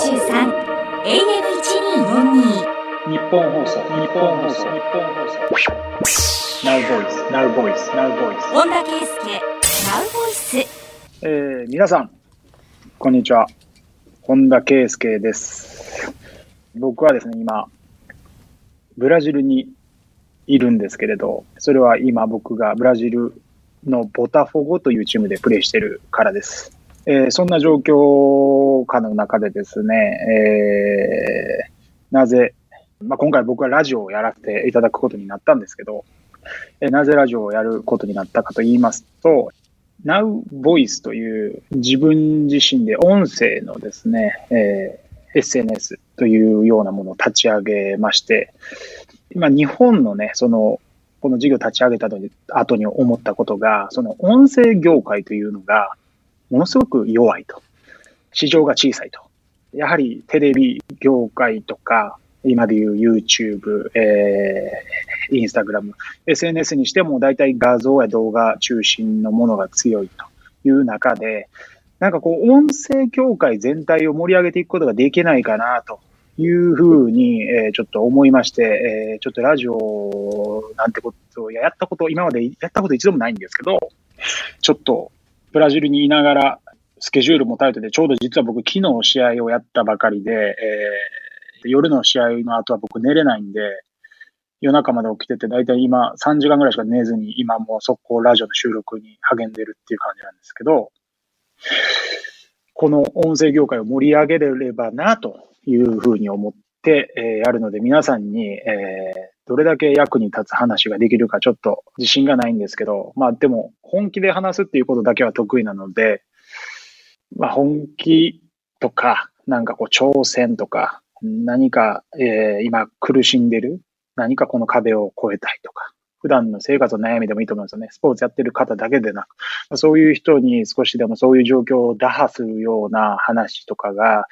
AM1242 日本放送日本放送。日本放送。Now Voice. Now Voice. Now Voice. 本田圭佑 Now Voice えー、皆さんこんにちは。本田圭佑です。僕はですね今ブラジルにいるんですけれどそれは今僕がブラジルのボタフォゴというチームでプレーしてるからですえーそんな状況下の中でですね、えーなぜ、まあ、今回僕はラジオをやらせていただくことになったんですけど、えーなぜラジオをやることになったかと言いますと、Now Voice という自分自身で音声のですね、えー SNS というようなものを立ち上げまして、今日本のね、その、この事業立ち上げた後に後に思ったことが、その音声業界というのが、ものすごく弱いと。市場が小さいと。やはりテレビ業界とか、今でいう YouTube、えー、Instagram、SNS にしても大体画像や動画中心のものが強いという中で、なんかこう音声業界全体を盛り上げていくことができないかなというふうに、えーちょっと思いまして、えーちょっとラジオなんてことをやったこと、今までやったこと一度もないんですけど、ちょっとブラジルにいながらスケジュールもタイトで、ちょうど実は僕昨日試合をやったばかりで、えー夜の試合の後は僕寝れないんで、夜中まで起きてて、だいたい今3時間ぐらいしか寝ずに、今もう速攻ラジオの収録に励んでるっていう感じなんですけど、この音声業界を盛り上げれればなというふうに思って、えーやるので、皆さんに、えーどれだけ役に立つ話ができるかちょっと自信がないんですけど、まあでも本気で話すっていうことだけは得意なので、まあ本気とか、なんかこう挑戦とか、何か、えー今苦しんでる、何かこの壁を越えたいとか、普段の生活の悩みでもいいと思うんですよね。スポーツやってる方だけでなく、そういう人に少しでもそういう状況を打破するような話とかが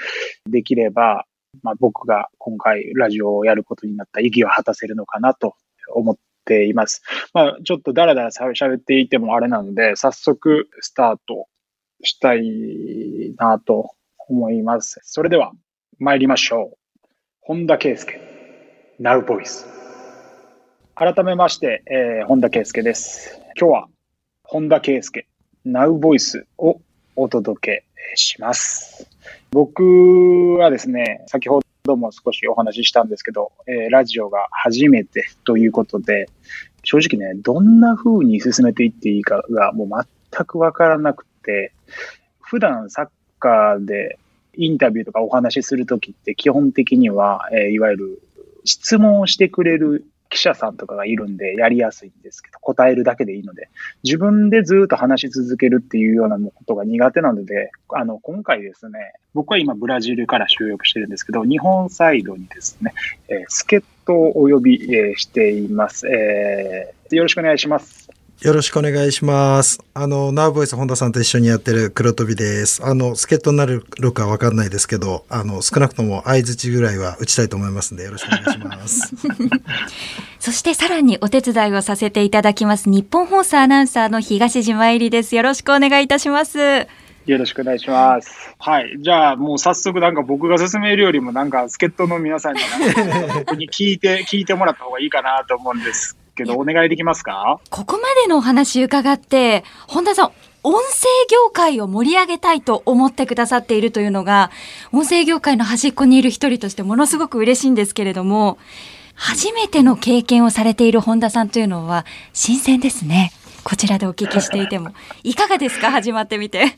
できれば、まあ、僕が今回ラジオをやることになった意義を果たせるのかなと思っています。まあ、ちょっとだらだらしゃ喋っていてもあれなので、早速スタートしたいなと思います。それでは参りましょう。本田圭佑、Now Voice。改めまして、えー本田圭佑です。今日は本田圭佑、Now Voice をお届けします。僕はですね、先ほども少しお話ししたんですけど、えーラジオが初めてということで、正直ね、どんな風に進めていっていいかがもう全くわからなくて、普段サッカーでインタビューとかお話しするときって基本的には、えいわゆる質問をしてくれる記者さんとかがいるんでやりやすいんですけど、答えるだけでいいので、自分でずっと話し続けるっていうようなことが苦手なので、あの、今回ですね、僕は今ブラジルから収録してるんですけど、日本サイドにですね、えー助っ人をお呼び、えーしています。えーよろしくお願いします。よろしくお願いします。あの、ナウボイス本田さんと一緒にやってる黒飛びです。あの、助っ人になるかわかんないですけど、あの、少なくとも相槌ぐらいは打ちたいと思いますんで、よろしくお願いします。そしてさらにお手伝いをさせていただきます日本放送アナウンサーの東島えりです。よろしくお願いいたします。よろしくお願いします。はい。じゃあ、もう早速なんか僕が進めるよりもなんか助っ人の皆さんに 僕に聞いて、聞いてもらった方がいいかなと思うんですけど、お願いできますか？ここまでのお話伺って、本田さん、音声業界を盛り上げたいと思ってくださっているというのが、音声業界の端っこにいる一人としてものすごく嬉しいんですけれども、初めての経験をされている本田さんというのは新鮮ですね。こちらでお聞きしていても。いかがですか？始まってみて。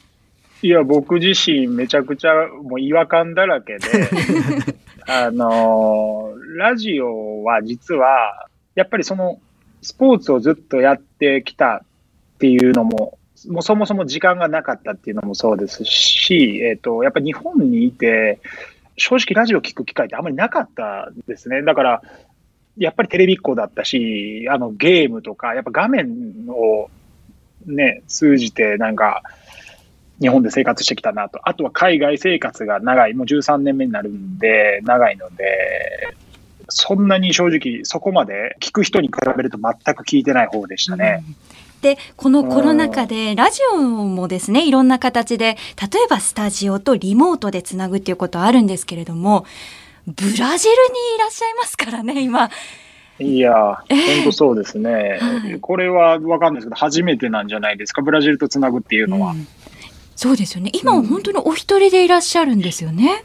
いや、僕自身めちゃくちゃもう違和感だらけで、あのーラジオは実は、やっぱりその、スポーツをずっとやってきたっていうのも、もうそもそも時間がなかったっていうのもそうですし、えっ、と、やっぱり日本にいて、正直ラジオ聞く機会ってあんまりなかったですね。だから、やっぱりテレビっ子だったし、あのゲームとか、やっぱ画面をね、通じてなんか、日本で生活してきたなと。あとは海外生活が長い。もう13年目になるんで、長いので、そんなに正直そこまで聞く人に比べると全く聞いてない方でしたね。で、このコロナ禍で、ラジオもですね、いろんな形で、例えばスタジオとリモートでつなぐっていうことあるんですけれども、ブラジルにいらっしゃいますからね、今。いや、本当そうですね、はい、これは分かんないですけど、初めてなんじゃないですか、ブラジルとつなぐっていうのは。うん、そうですよね。今は本当にお一人でいらっしゃるんですよね。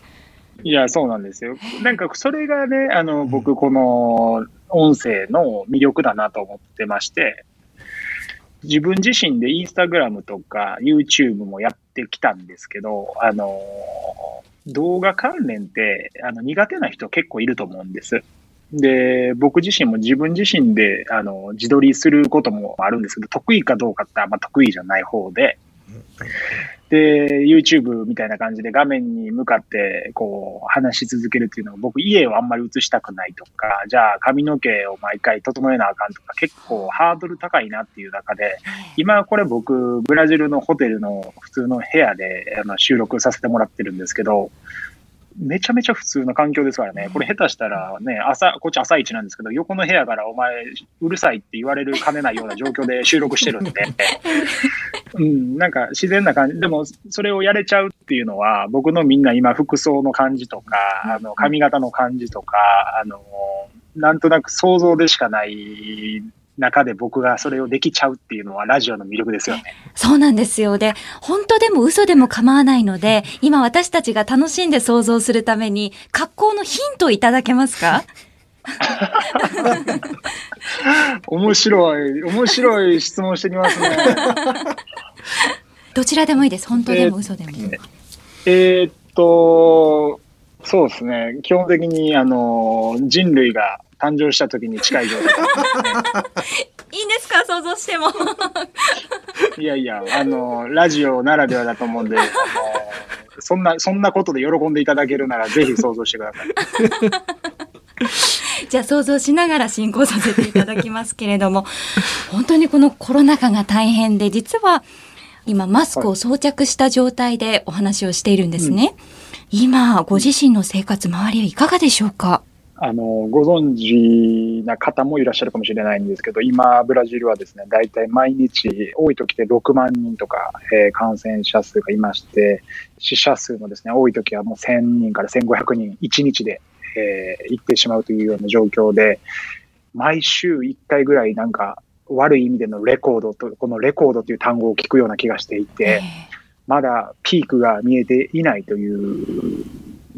いや、そうなんですよ。なんか、それがね、あの、僕、この音声の魅力だなと思ってまして、自分自身でインスタグラムとか YouTube もやってきたんですけど、あの、動画関連ってあの苦手な人結構いると思うんです。で、僕自身も自分自身であの自撮りすることもあるんですけど、得意かどうかってあんま得意じゃない方で、で、YouTube みたいな感じで画面に向かってこう話し続けるっていうのは僕家をあんまり映したくないとか、じゃあ髪の毛を毎回整えなあかんとか結構ハードル高いなっていう中で、今これ僕ブラジルのホテルの普通の部屋であの収録させてもらってるんですけど、めちゃめちゃ普通な環境ですからね。これ下手したらね、朝、こっち朝一なんですけど、横の部屋からお前うるさいって言われるかねないような状況で収録してるんで、うん、なんか自然な感じ。でも、それをやれちゃうっていうのは、僕のみんな今服装の感じとか、あの、髪型の感じとか、あの、なんとなく想像でしかない中で僕がそれをできちゃうっていうのはラジオの魅力ですよね。そうなんですよ。で、本当でも嘘でも構わないので、今私たちが楽しんで想像するために、格好のヒントいただけますか？面白い、面白い質問してきますね。どちらでもいいです。本当でも嘘でも。えー、っと、そうですね。基本的に、あの、人類が誕生した時に近い状態、ね、いいんですか？想像しても。いやいやあのラジオならではだと思うんでそんなそんなことで喜んでいただけるならぜひ想像してください。じゃあ想像しながら進行させていただきますけれども本当にこのコロナ禍が大変で実は今マスクを装着した状態でお話をしているんですね、はいうん、今ご自身の生活周りはいかがでしょうか？あの、ご存知な方もいらっしゃるかもしれないんですけど、今、ブラジルはですね、大体毎日、多い時で6万人とか、えー、感染者数がいまして、死者数もですね、多い時はもう1000人から1500人、1日で、えー、行ってしまうというような状況で、毎週1回ぐらいなんか、悪い意味でのレコードと、このレコードという単語を聞くような気がしていて、まだピークが見えていないという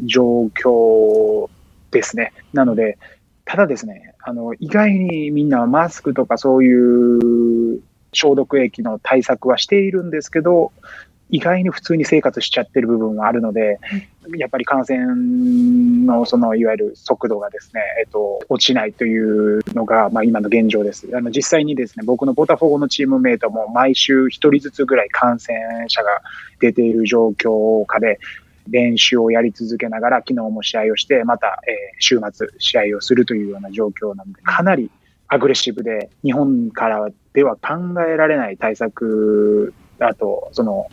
状況ですね。なので、ただですね、あの、意外にみんなマスクとかそういう消毒液の対策はしているんですけど、意外に普通に生活しちゃってる部分はあるので、やっぱり感染のそのいわゆる速度がですね、えっと、落ちないというのが、まあ、今の現状です。あの実際にですね、僕のボタフォーのチームメイトも毎週一人ずつぐらい感染者が出ている状況下で、練習をやり続けながら、昨日も試合をして、また、えー、週末試合をするというような状況なので、かなりアグレッシブで、日本からでは考えられない対策、あと、その、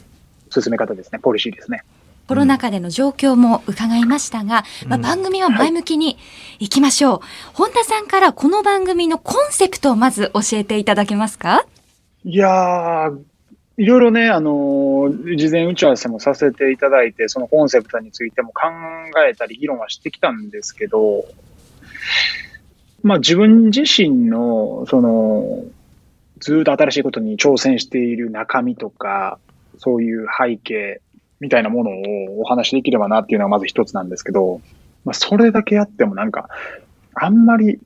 進め方ですね、ポリシーですね。コロナ禍での状況も伺いましたが、まあ、番組は前向きにいきましょう、はい、本田さんからこの番組のコンセプトをまず教えていただけますか？いやー、いろいろね、あの、事前打ち合わせもさせていただいて、そのコンセプトについても考えたり議論はしてきたんですけど、まあ自分自身の、その、ずっと新しいことに挑戦している中身とか、そういう背景みたいなものをお話しできればなっていうのはまず一つなんですけど、まあそれだけやってもなんか、あんまり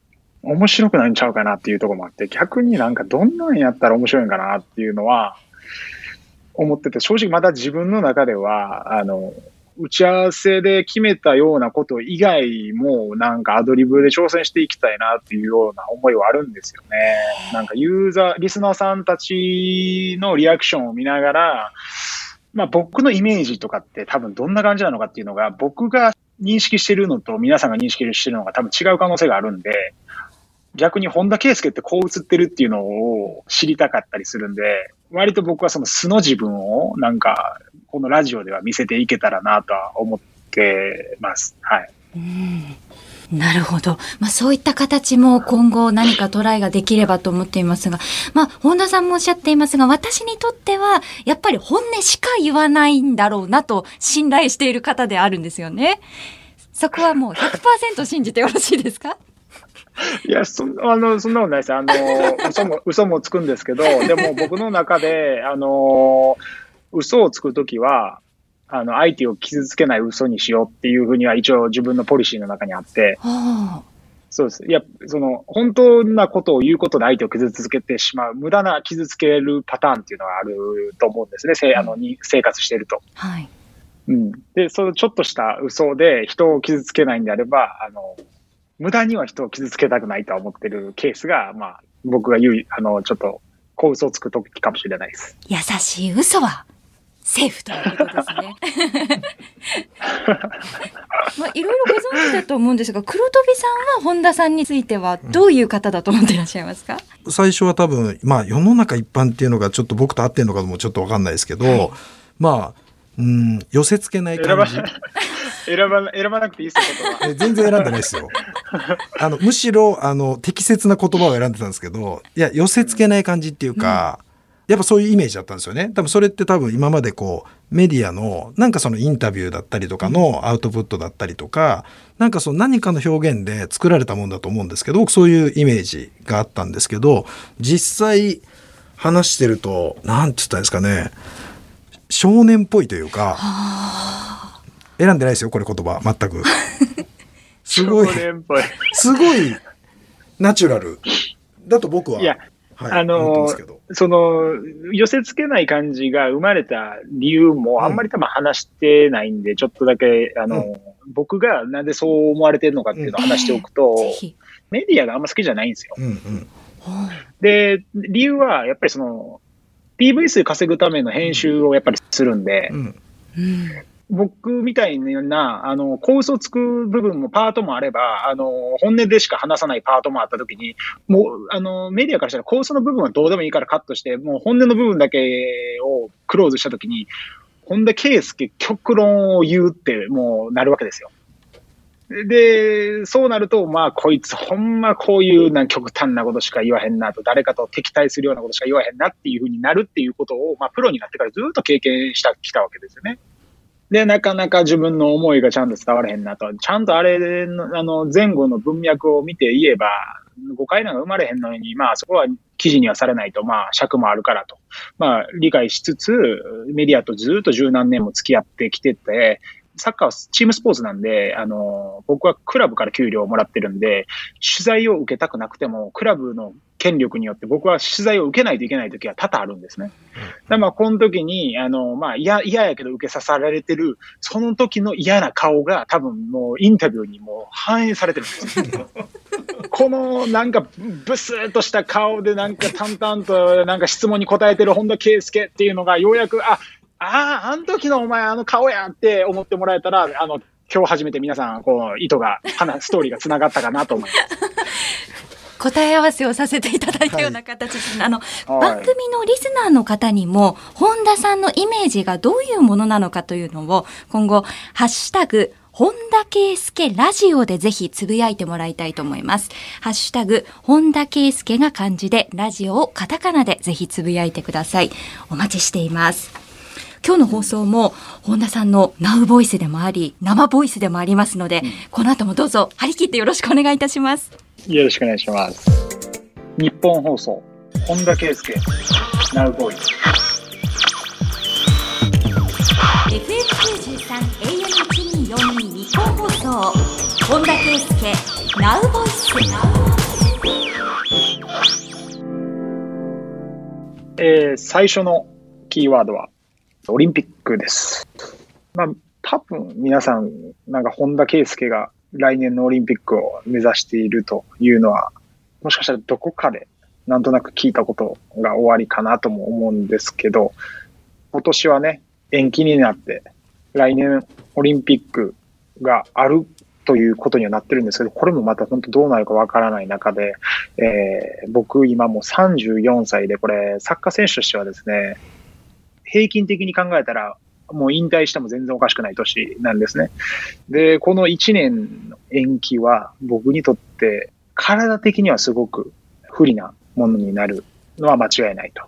面白くないんちゃうかなっていうところもあって、逆になんかどんなんやったら面白いんかなっていうのは、思ってて、正直まだ自分の中では、あの、打ち合わせで決めたようなこと以外もなんかアドリブで挑戦していきたいなっていうような思いはあるんですよね。なんかユーザー、リスナーさんたちのリアクションを見ながら、まあ僕のイメージとかって多分どんな感じなのかっていうのが僕が認識してるのと皆さんが認識してるのが多分違う可能性があるんで、逆に本田圭佑ってこう映ってるっていうのを知りたかったりするんで、割と僕はその素の自分をなんかこのラジオでは見せていけたらなとは思ってます。はい。うんなるほど。まあそういった形も今後何かトライができればと思っていますが、まあ本田さんもおっしゃっていますが、私にとってはやっぱり本音しか言わないんだろうなと信頼している方であるんですよね。そこはもう100%信じてよろしいですか？いや、そあのそんなことないです。あの、嘘も、嘘もつくんですけど、でも僕の中で、あの、嘘をつくときは、あの、相手を傷つけない嘘にしようっていうふうには一応自分のポリシーの中にあって、はあ、そうです。いや、その、本当なことを言うことで相手を傷つけてしまう、無駄な傷つけるパターンっていうのがあると思うんですね。せあのに生活していると。はい。うん。で、そのちょっとした嘘で人を傷つけないんであれば、あの、無駄には人を傷つけたくないとは思ってるケースが、まあ、僕が言う、あの、ちょっと、小嘘をつくときかもしれないです。優しい嘘はセーフということですね。まあいろいろご存知だと思うんですが、黒飛さんは本田さんについてはどういう方だと思っていらっしゃいますか？最初は多分、まあ世の中一般っていうのがちょっと僕と合ってるのかもちょっとわかんないですけど、はいまあ、うん、寄せ付けない感じ。選ば、選ばなくていいっすよ、全然選んでないですよ。あの、むしろ、あの、適切な言葉を選んでたんですけど、いや、寄せ付けない感じっていうか、やっぱそういうイメージだったんですよね。多分それって多分今までこう、メディアの、なんかそのインタビューだったりとかのアウトプットだったりとか、なんかその何かの表現で作られたもんだと思うんですけど、僕そういうイメージがあったんですけど、実際話してると、なんて言ったんですかね、少年っぽいというか、選んでないですよ、これ言葉、全く。すごい。すごいナチュラルだと僕は、いや、はい、あの。その、寄せ付けない感じが生まれた理由もあんまり多分話してないんで、ちょっとだけ、あの、僕がなんでそう思われてるのかっていうのを話しておくと、ぜひ。メディアがあんま好きじゃないんですよ。うんうん。で、理由は、やっぱりその、PV 数稼ぐための編集をやっぱりするんでう、ん。うん。僕みたいな、あの、構想つく部分もパートもあれば、あの、本音でしか話さないパートもあったときに、もう、あの、メディアからしたら構想の部分はどうでもいいからカットして、もう本音の部分だけをクローズしたときに、本田圭佑極論を言うってもうなるわけですよ。で、そうなると、まあ、こいつほんまこういうな極端なことしか言わへんなと、誰かと敵対するようなことしか言わへんなっていうふうになるっていうことを、まあ、プロになってからずっと経験した、きたわけですよね。で、なかなか自分の思いがちゃんと伝わらへんなと。ちゃんとあれの、あの、前後の文脈を見て言えば、誤解なんか生まれへんのに、まあそこは記事にはされないと、まあ尺もあるからと。まあ理解しつつ、メディアとずっと十何年も付き合ってきてて、サッカーはチームスポーツなんで、あの、僕はクラブから給料をもらってるんで、取材を受けたくなくても、クラブの権力によって僕は取材を受けないといけない時は多々あるんですね。でまあ、この時に、あの、まあ、嫌、嫌やけど受けさせられてる、その時の嫌な顔が多分もうインタビューにもう反映されてるんですよ。このなんかブスーっとした顔でなんか淡々となんか質問に答えてる本田圭佑っていうのがようやく、あ、ああ、あの時のお前あの顔やって思ってもらえたら、あの、今日初めて皆さん、こう、意図が、話ストーリーが繋がったかなと思います。答え合わせをさせていただいたような形です、あの、はい番組のリスナーの方にも本田さんのイメージがどういうものなのかというのを今後「ハッシュタグ本田圭佑ラジオ」でぜひつぶやいてもらいたいと思います。ハッシュタグ本田圭佑が漢字でラジオをカタカナでぜひつぶやいてください。お待ちしています。今日の放送も本田さんのナウボイスでもあり生ボイスでもありますので、この後もどうぞ張り切ってよろしくお願いいたします。よろしくお願いします。日本放送、本田圭佑、ナウボーイ。FM93 AM1242 日本放送本田圭佑ナウボイスえー最初のキーワードは、オリンピックです。まあ、多分皆さん、なんか本田圭佑が来年のオリンピックを目指しているというのは、もしかしたらどこかでなんとなく聞いたことが終わりかなとも思うんですけど、今年はね、延期になって、来年オリンピックがあるということにはなってるんですけど、これもまた本当どうなるかわからない中で、えー僕今もう34歳で、これサッカー選手としてはですね、平均的に考えたら、もう引退しても全然おかしくない年なんですね。で、この1年の延期は僕にとって体的にはすごく不利なものになるのは間違いないと。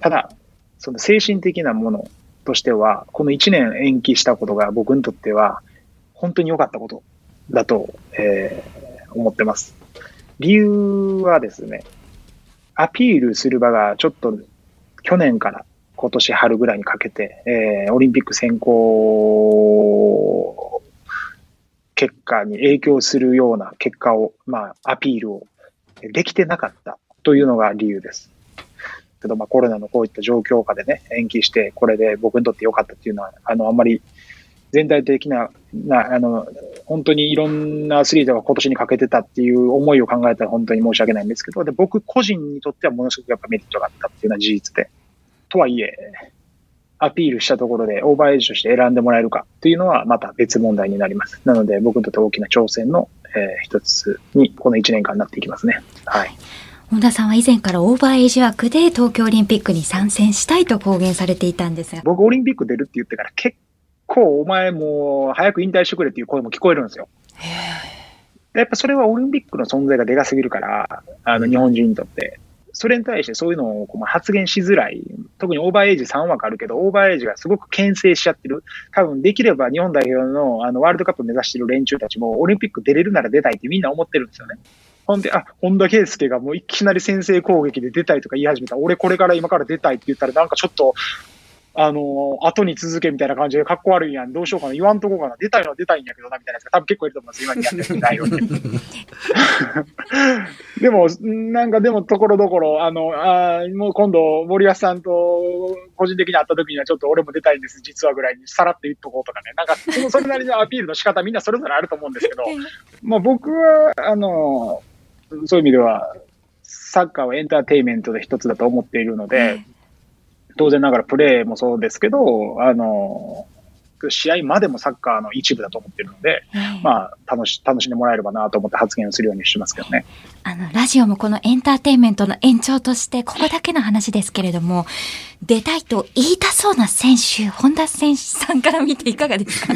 ただ、その精神的なものとしては、この1年延期したことが僕にとっては本当に良かったことだと、えー、思ってます。理由はですね、アピールする場がちょっと去年から今年春ぐらいにかけて、えー、オリンピック選考結果に影響するような結果を、まあ、アピールをできてなかったというのが理由です。けど、まあ、コロナのこういった状況下でね、延期して、これで僕にとって良かったっていうのは、あの、あんまり全体的な、な、あの、本当にいろんなアスリートが今年にかけてたっていう思いを考えたら本当に申し訳ないんですけど、で、僕個人にとってはものすごくやっぱメリットがあったっていうのは事実で。とはいえ、アピールしたところでオーバーエイジとして選んでもらえるかというのはまた別問題になります。なので僕にとって大きな挑戦の、えー、一つにこの1年間になっていきますね。はい。本田さんは以前からオーバーエイジ枠で東京オリンピックに参戦したいと公言されていたんですが。僕オリンピック出るって言ってから結構お前もう早く引退してくれっていう声も聞こえるんですよ。やっぱそれはオリンピックの存在がでかすぎるから、あの日本人にとって。それに対してそういうのをこう発言しづらい。特にオーバーエイジ3枠あるけど、オーバーエイジがすごく牽制しちゃってる。多分できれば日本代表のあのワールドカップ目指してる連中たちもオリンピック出れるなら出たいってみんな思ってるんですよね。ほんで、あ、本田圭佑がもういきなり先制攻撃で出たいとか言い始めた。俺これから今から出たいって言ったらなんかちょっとあの、後に続けみたいな感じで、かっこ悪いやん、どうしようかな、言わんとこうかな、出たいのは出たいんやけどな、みたいなやつが多分結構いると思います、今にやってる内容に。でも、なんかでも、ところどころ、あの、あもう今度、森保さんと個人的に会った時には、ちょっと俺も出たいんです、実はぐらいに、さらって言っとこうとかね、なんか、そのそれなりのアピールの仕方、みんなそれぞれあると思うんですけど、まあ僕は、あの、そういう意味では、サッカーはエンターテイメントで一つだと思っているので、当然ながらプレーもそうですけど、あの、試合までもサッカーの一部だと思ってるので、まあ、楽し、楽しんでもらえればなと思って発言をするようにしてますけどね。あの、ラジオもこのエンターテインメントの延長として、ここだけの話ですけれども、出たいと言いたそうな選手、本田選手さんから見ていかがですか？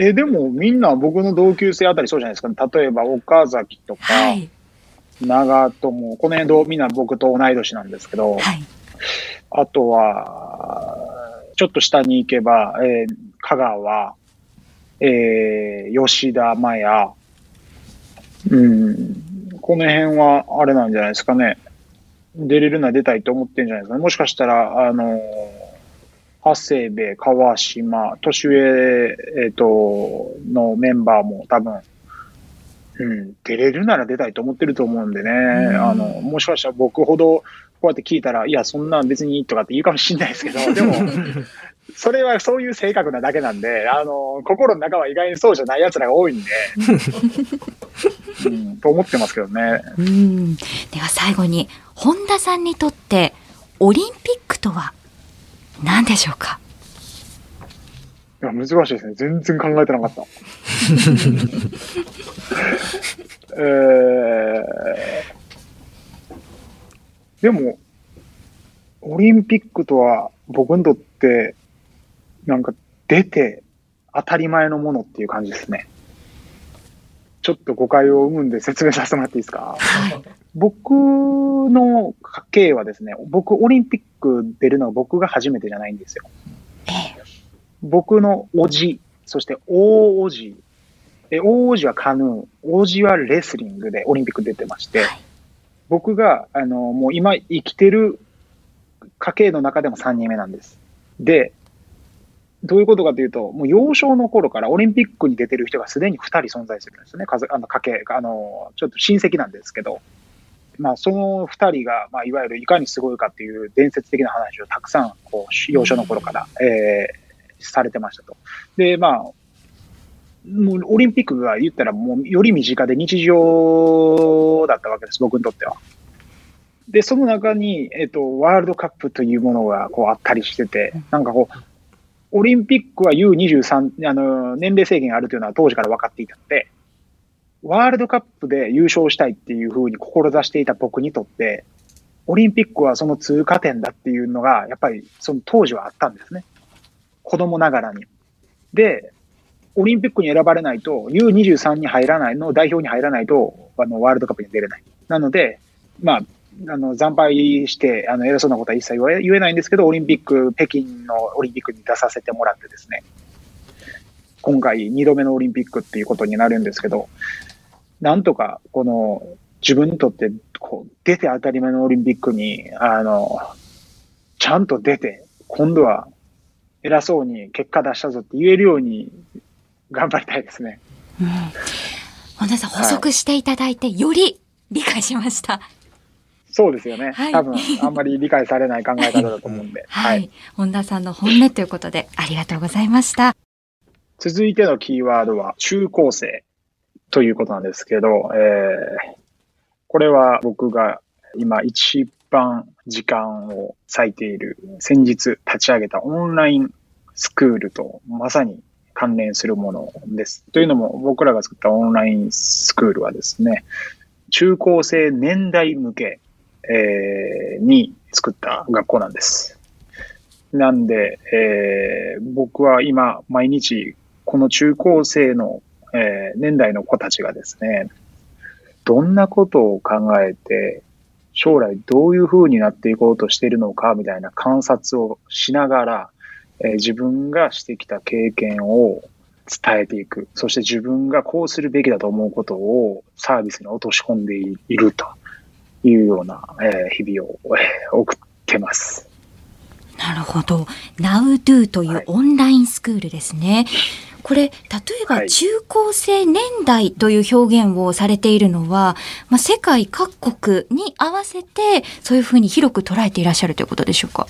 え、でもみんな僕の同級生あたりそうじゃないですか、ね、例えば岡崎とか、はい、長友、この辺みんな僕と同い年なんですけど、はいあとは、ちょっと下に行けば、えー、香川、えー、吉田麻也、うん、この辺はあれなんじゃないですかね。出れるな出たいと思ってるんじゃないですかね。もしかしたら、あの、長谷部、川島、年上、えっ、ー、と、のメンバーも多分、うん、出れるなら出たいと思ってると思うんでね、あの、もしかしたら僕ほどこうやって聞いたら、いや、そんなん別にとかって言うかもしれないですけど、でも、それはそういう性格なだけなんで、あの、心の中は意外にそうじゃない奴らが多いんで、うん、と思ってますけどね。うん。では最後に、本田さんにとって、オリンピックとは何でしょうか？いや、難しいですね。全然考えてなかった。えーでも、オリンピックとは僕にとって、なんか出て当たり前のものっていう感じですね。ちょっと誤解を生むんで説明させてもらっていいですか？はい、僕の家系はですね、僕オリンピック出るのは僕が初めてじゃないんですよ。僕のおじ、そして大おじ、大おじはカヌー、おじはレスリングでオリンピック出てまして、はい僕が、あの、もう今生きてる家系の中でも3人目なんです。で、どういうことかというと、もう幼少の頃からオリンピックに出てる人がすでに2人存在するんですね。あの家系、あの、ちょっと親戚なんですけど、まあ、その2人が、まあ、いわゆるいかにすごいかっていう伝説的な話をたくさん、こう、幼少の頃から、えー、されてましたと。で、まあ、もうオリンピックが言ったらもうより身近で日常だったわけです、僕にとっては。で、その中に、えっと、ワールドカップというものがこうあったりしてて、なんかこう、オリンピックは U23、あの、年齢制限があるというのは当時から分かっていたので、ワールドカップで優勝したいっていうふうに志していた僕にとって、オリンピックはその通過点だっていうのが、やっぱりその当時はあったんですね。子供ながらに。で、オリンピックに選ばれないと、U23 に入らないの、代表に入らないと、あの、ワールドカップに出れない。なので、まあ、あの、惨敗して、あの、偉そうなことは一切言えないんですけど、オリンピック、北京のオリンピックに出させてもらってですね、今回2度目のオリンピックっていうことになるんですけど、なんとか、この、自分にとって、こう、出て当たり前のオリンピックに、あの、ちゃんと出て、今度は偉そうに結果出したぞって言えるように頑張りたいですね。うん。本田さん、補足していただいて、より理解しました。そうですよね、はい、多分あんまり理解されない考え方だと思うんで。はい、本田さんの本音ということで、ありがとうございました。続いてのキーワードは、中高生ということなんですけど、えー、これは僕が今一番時間を割いている、先日立ち上げたオンラインスクールとまさに関連するものです。というのも、僕らが作ったオンラインスクールはですね、中高生年代向け、えー、に作った学校なんです。なんで、えー、僕は今、毎日、この中高生の、えー、年代の子たちがですね、どんなことを考えて、将来どういう風になっていこうとしているのか、みたいな観察をしながら、えー、自分がしてきた経験を伝えていく。そして自分がこうするべきだと思うことをサービスに落とし込んでいるというような、えー、日々を、えー、送ってます。なるほど。NowDo というオンラインスクールですね。はい、これ、例えば中高生年代という表現をされているのは、まあ、世界各国に合わせて、そういうふうに広く捉えていらっしゃるということでしょうか？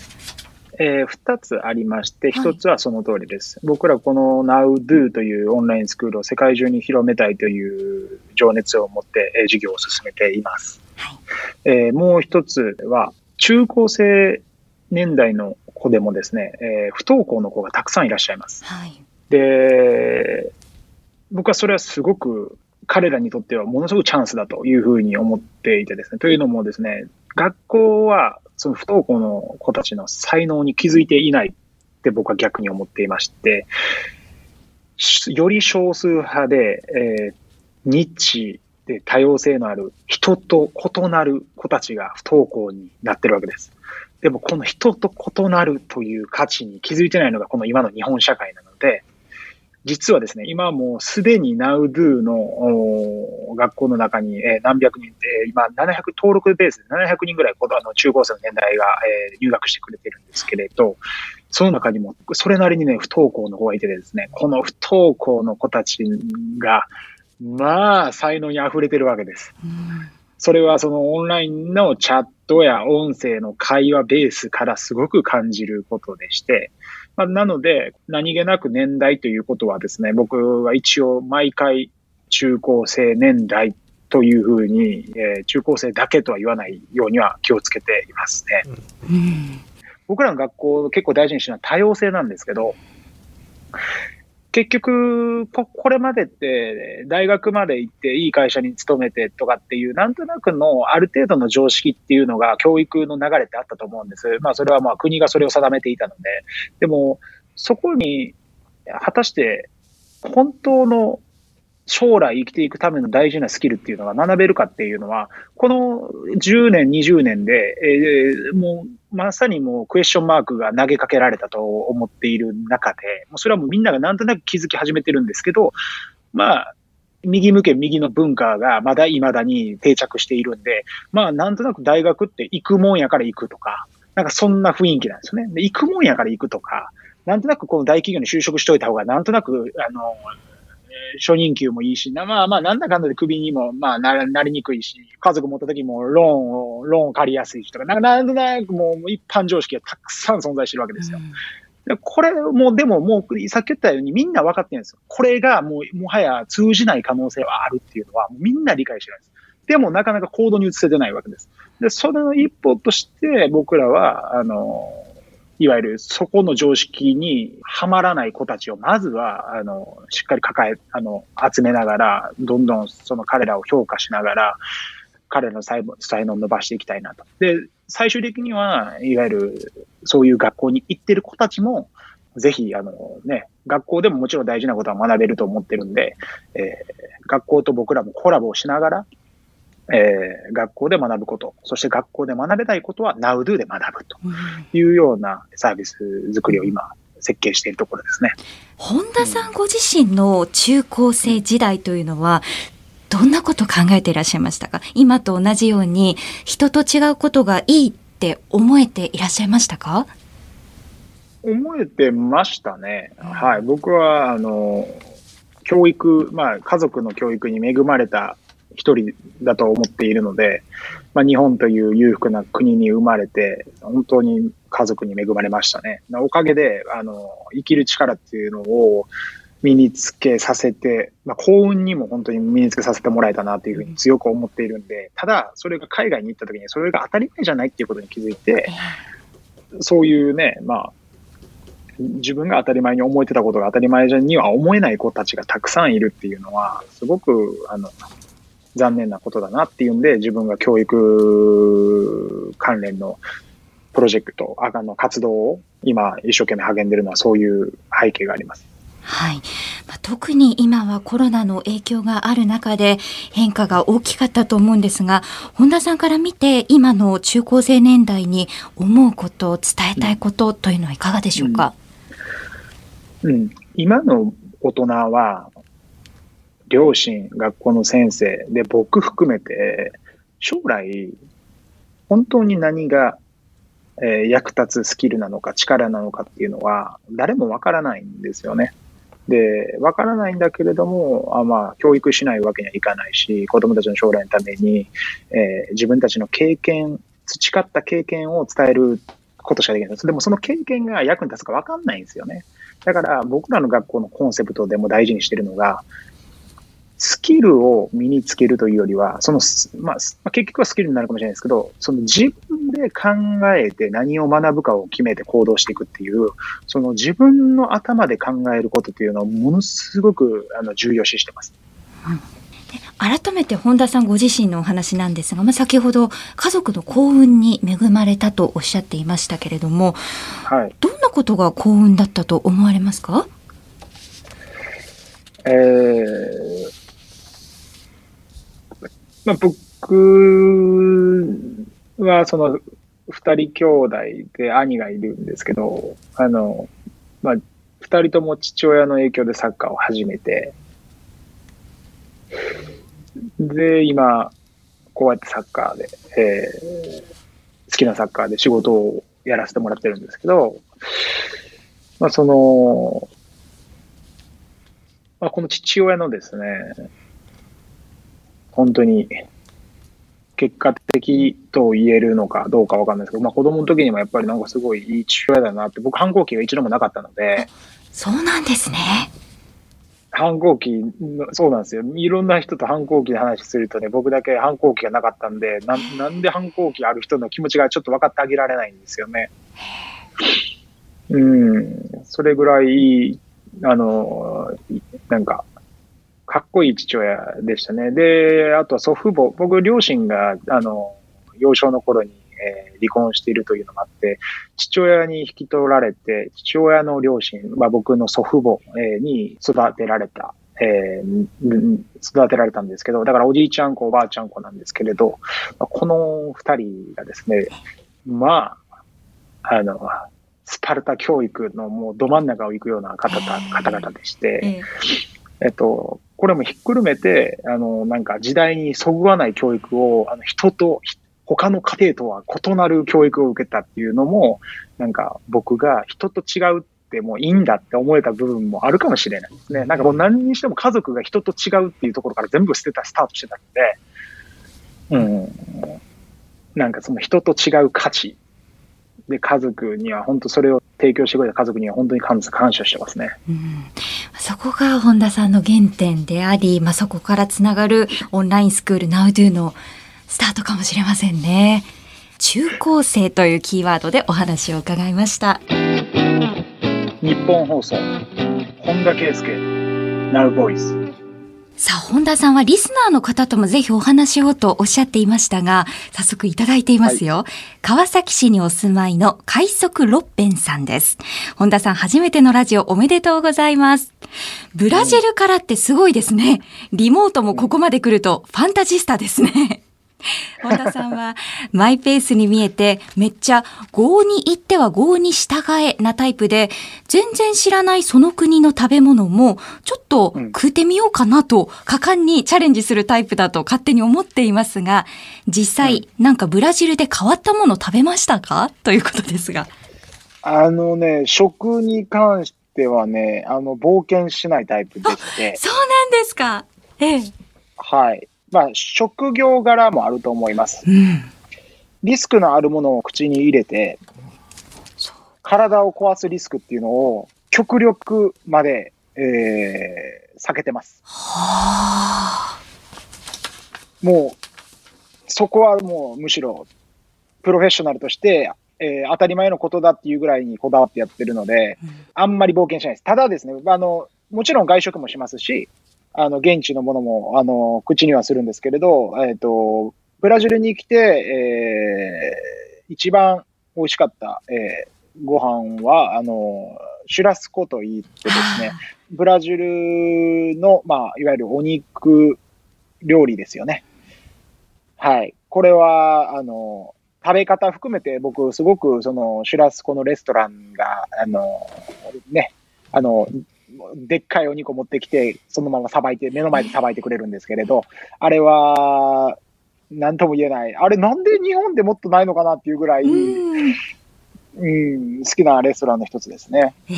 えー、2つありまして、1つはその通りです。はい、僕らこの NowDo というオンラインスクールを世界中に広めたいという情熱を持って、えー、授業を進めています。はい、えー、もう1つは、中高生年代の子でもですね、えー、不登校の子がたくさんいらっしゃいます。はい、で、僕はそれはすごく彼らにとってはものすごくチャンスだというふうに思っていてですね、というのもですね、学校はその不登校の子たちの才能に気づいていないって僕は逆に思っていまして、より少数派で、えー、ニッチで多様性のある人と異なる子たちが不登校になってるわけです。でもこの人と異なるという価値に気づいてないのがこの今の日本社会なので、実はですね、今もうすでに NowDo の学校の中に、え何百人、え今700、登録ベースで700人ぐらいあの中高生の年代が、え入学してくれてるんですけれど、その中にもそれなりにね、不登校の方がいてですね、この不登校の子たちが、まあ、才能に溢れてるわけです。それはそのオンラインのチャットや音声の会話ベースからすごく感じることでして、まあ、なので、何気なく年代ということはですね、僕は一応毎回中高生年代というふうに、えー、中高生だけとは言わないようには気をつけていますね。うん、僕らの学校結構大事にしてるのは多様性なんですけど、結局こ、これまでって、大学まで行っていい会社に勤めてとかっていう、なんとなくのある程度の常識っていうのが教育の流れってあったと思うんです。まあそれはまあ国がそれを定めていたので。でも、そこに果たして本当の将来生きていくための大事なスキルっていうのが学べるかっていうのは、この10年、20年で、えー、もうまさにもうクエスチョンマークが投げかけられたと思っている中で、もうそれはもうみんながなんとなく気づき始めてるんですけど、まあ、右向け右の文化がまだ未だに定着しているんで、まあなんとなく大学って行くもんやから行くとか、なんかそんな雰囲気なんですよね。で行くもんやから行くとか、なんとなくこの大企業に就職しといた方がなんとなく、あの、初任給もいいし、まあまあ、なんだかんだで首にも、まあな、なりにくいし、家族持った時もローンを、ローンを借りやすいしとか、なんかなんとなくもう一般常識がたくさん存在してるわけですよ。うん、これも、でももう、さっき言ったようにみんな分かってるんですよ。これがもう、もはや通じない可能性はあるっていうのは、みんな理解してるんです。でもなかなか行動に移せてないわけです。で、それの一歩として僕らは、あの、いわゆるそこの常識にはまらない子たちをまずは、あの、しっかり抱え、あの、集めながら、どんどんその彼らを評価しながら、彼らの才能を伸ばしていきたいなと。で、最終的には、いわゆるそういう学校に行ってる子たちも、ぜひ、あのね、学校でももちろん大事なことは学べると思ってるんで、えー、学校と僕らもコラボをしながら、えー、学校で学ぶこと、そして学校で学べたいことは NowDo で学ぶというようなサービス作りを今、設計しているところですね。本田さんご自身の中高生時代というのは、どんなこと考えていらっしゃいましたか？今と同じように人と違うことがいいって思えていらっしゃいましたか？思えてましたね。はい。僕は、あの、教育、まあ、家族の教育に恵まれた一人だと思っているので、まあ、日本という裕福な国に生まれて、本当に家族に恵まれましたね。おかげで、あの、生きる力っていうのを身につけさせて、まあ、幸運にも本当に身につけさせてもらえたなというふうに強く思っているんで、ただ、それが海外に行った時にそれが当たり前じゃないっていうことに気づいて、そういうね、まあ、自分が当たり前に思えてたことが当たり前には思えない子たちがたくさんいるっていうのは、すごく、あの、残念なことだなっていうんで、自分が教育関連のプロジェクト、あの活動を今一生懸命励んでるのはそういう背景があります。はい、まあ、特に今はコロナの影響がある中で変化が大きかったと思うんですが本田さんから見て今の中高生年代に思うこと伝えたいことというのはいかがでしょうか、うん、うん、今の大人は両親、学校の先生、で、僕含めて、将来、本当に何が、えー、役立つスキルなのか力なのかっていうのは、誰もわからないんですよね。で、わからないんだけれども、あまあ、教育しないわけにはいかないし、子供たちの将来のために、えー、自分たちの経験、培った経験を伝えることしかできないです。でもその経験が役に立つかわかんないんですよね。だから僕らの学校のコンセプトでも大事にしてるのが、スキルを身につけるというよりは、その、まあ、結局はスキルになるかもしれないですけど、その自分で考えて何を学ぶかを決めて行動していくっていう、その自分の頭で考えることというのをものすごくあの重要視してます。うん。改めて本田さんご自身のお話なんですが、まあ、先ほど家族の幸運に恵まれたとおっしゃっていましたけれども、はい、どんなことが幸運だったと思われますか？えーまあ、僕はその二人兄弟で兄がいるんですけど、あの、まあ、二人とも父親の影響でサッカーを始めて、で、今、こうやってサッカーで、えー、好きなサッカーで仕事をやらせてもらってるんですけど、まあ、その、まあ、この父親のですね、本当に結果的と言えるのかどうかわかんないですけど、まあ子供の時にもやっぱりなんかすごいいい父親だなって、僕反抗期が一度もなかったので。そうなんですね。反抗期、そうなんですよ。いろんな人と反抗期で話するとね、僕だけ反抗期がなかったんで、ななんで反抗期ある人の気持ちがちょっと分かってあげられないんですよね。うん、それぐらい、あの、なんか、かっこいい父親でしたね。で、あとは祖父母、僕、両親が、あの、幼少の頃に、えー、離婚しているというのもあって、父親に引き取られて、父親の両親、まあ、僕の祖父母、えー、に育てられた、えー、育てられたんですけど、だからおじいちゃん子、おばあちゃん子なんですけれど、この二人がですね、まあ、あの、スパルタ教育のもうど真ん中を行くような方方々でして、えっと、これもひっくるめて、あの、なんか時代にそぐわない教育を、あの、人と、他の家庭とは異なる教育を受けたっていうのも、なんか僕が人と違うってもういいんだって思えた部分もあるかもしれないですね。なんかもう何にしても家族が人と違うっていうところから全部捨てた、スタートしてたので、うん。なんかその人と違う価値で家族には本当それを提供してくれた家族には本当に感謝してますね。うん、そこが本田さんの原点であり、まあ、そこからつながるオンラインスクール NowDo のスタートかもしれませんね。中高生というキーワードでお話を伺いました。日本放送、本田圭佑、Now Voice。さあ、本田さんはリスナーの方ともぜひお話をとおっしゃっていましたが、早速いただいていますよ。川崎市にお住まいの快速ロッペンさんです。本田さん、初めてのラジオおめでとうございます。ブラジルからってすごいですね。リモートもここまで来るとファンタジスタですね。本田さんはマイペースに見えてめっちゃ郷に行っては郷に従えなタイプで全然知らないその国の食べ物もちょっと食うてみようかなと果敢にチャレンジするタイプだと勝手に思っていますが実際なんかブラジルで変わったもの食べましたか？ということですが。あのね、食に関してはね、あの、冒険しないタイプでして、そうなんですか。ええ。はい。まあ、職業柄もあると思います。うん。リスクのあるものを口に入れて、体を壊すリスクっていうのを極力まで、えー避けてます。はあ。もう、そこはもうむしろ、プロフェッショナルとして、えー当たり前のことだっていうぐらいにこだわってやってるので、あんまり冒険しないです。ただですね、あの、もちろん外食もしますし、あの、現地のものも、あの、口にはするんですけれど、えっ、と、ブラジルに来て、えー一番美味しかった、えーご飯は、あの、シュラスコと言ってですね、ブラジルの、まあ、いわゆるお肉料理ですよね。はい。これは、あの、食べ方含めて僕、すごく、その、シュラスコのレストランが、あの、ね、あの、でっかいお肉を持ってきて、そのままさばいて、目の前でさばいてくれるんですけれど、あれは、なんとも言えない。あれなんで日本でもっとないのかなっていうぐらい、うん。うん、好きなレストランの一つですね。ええ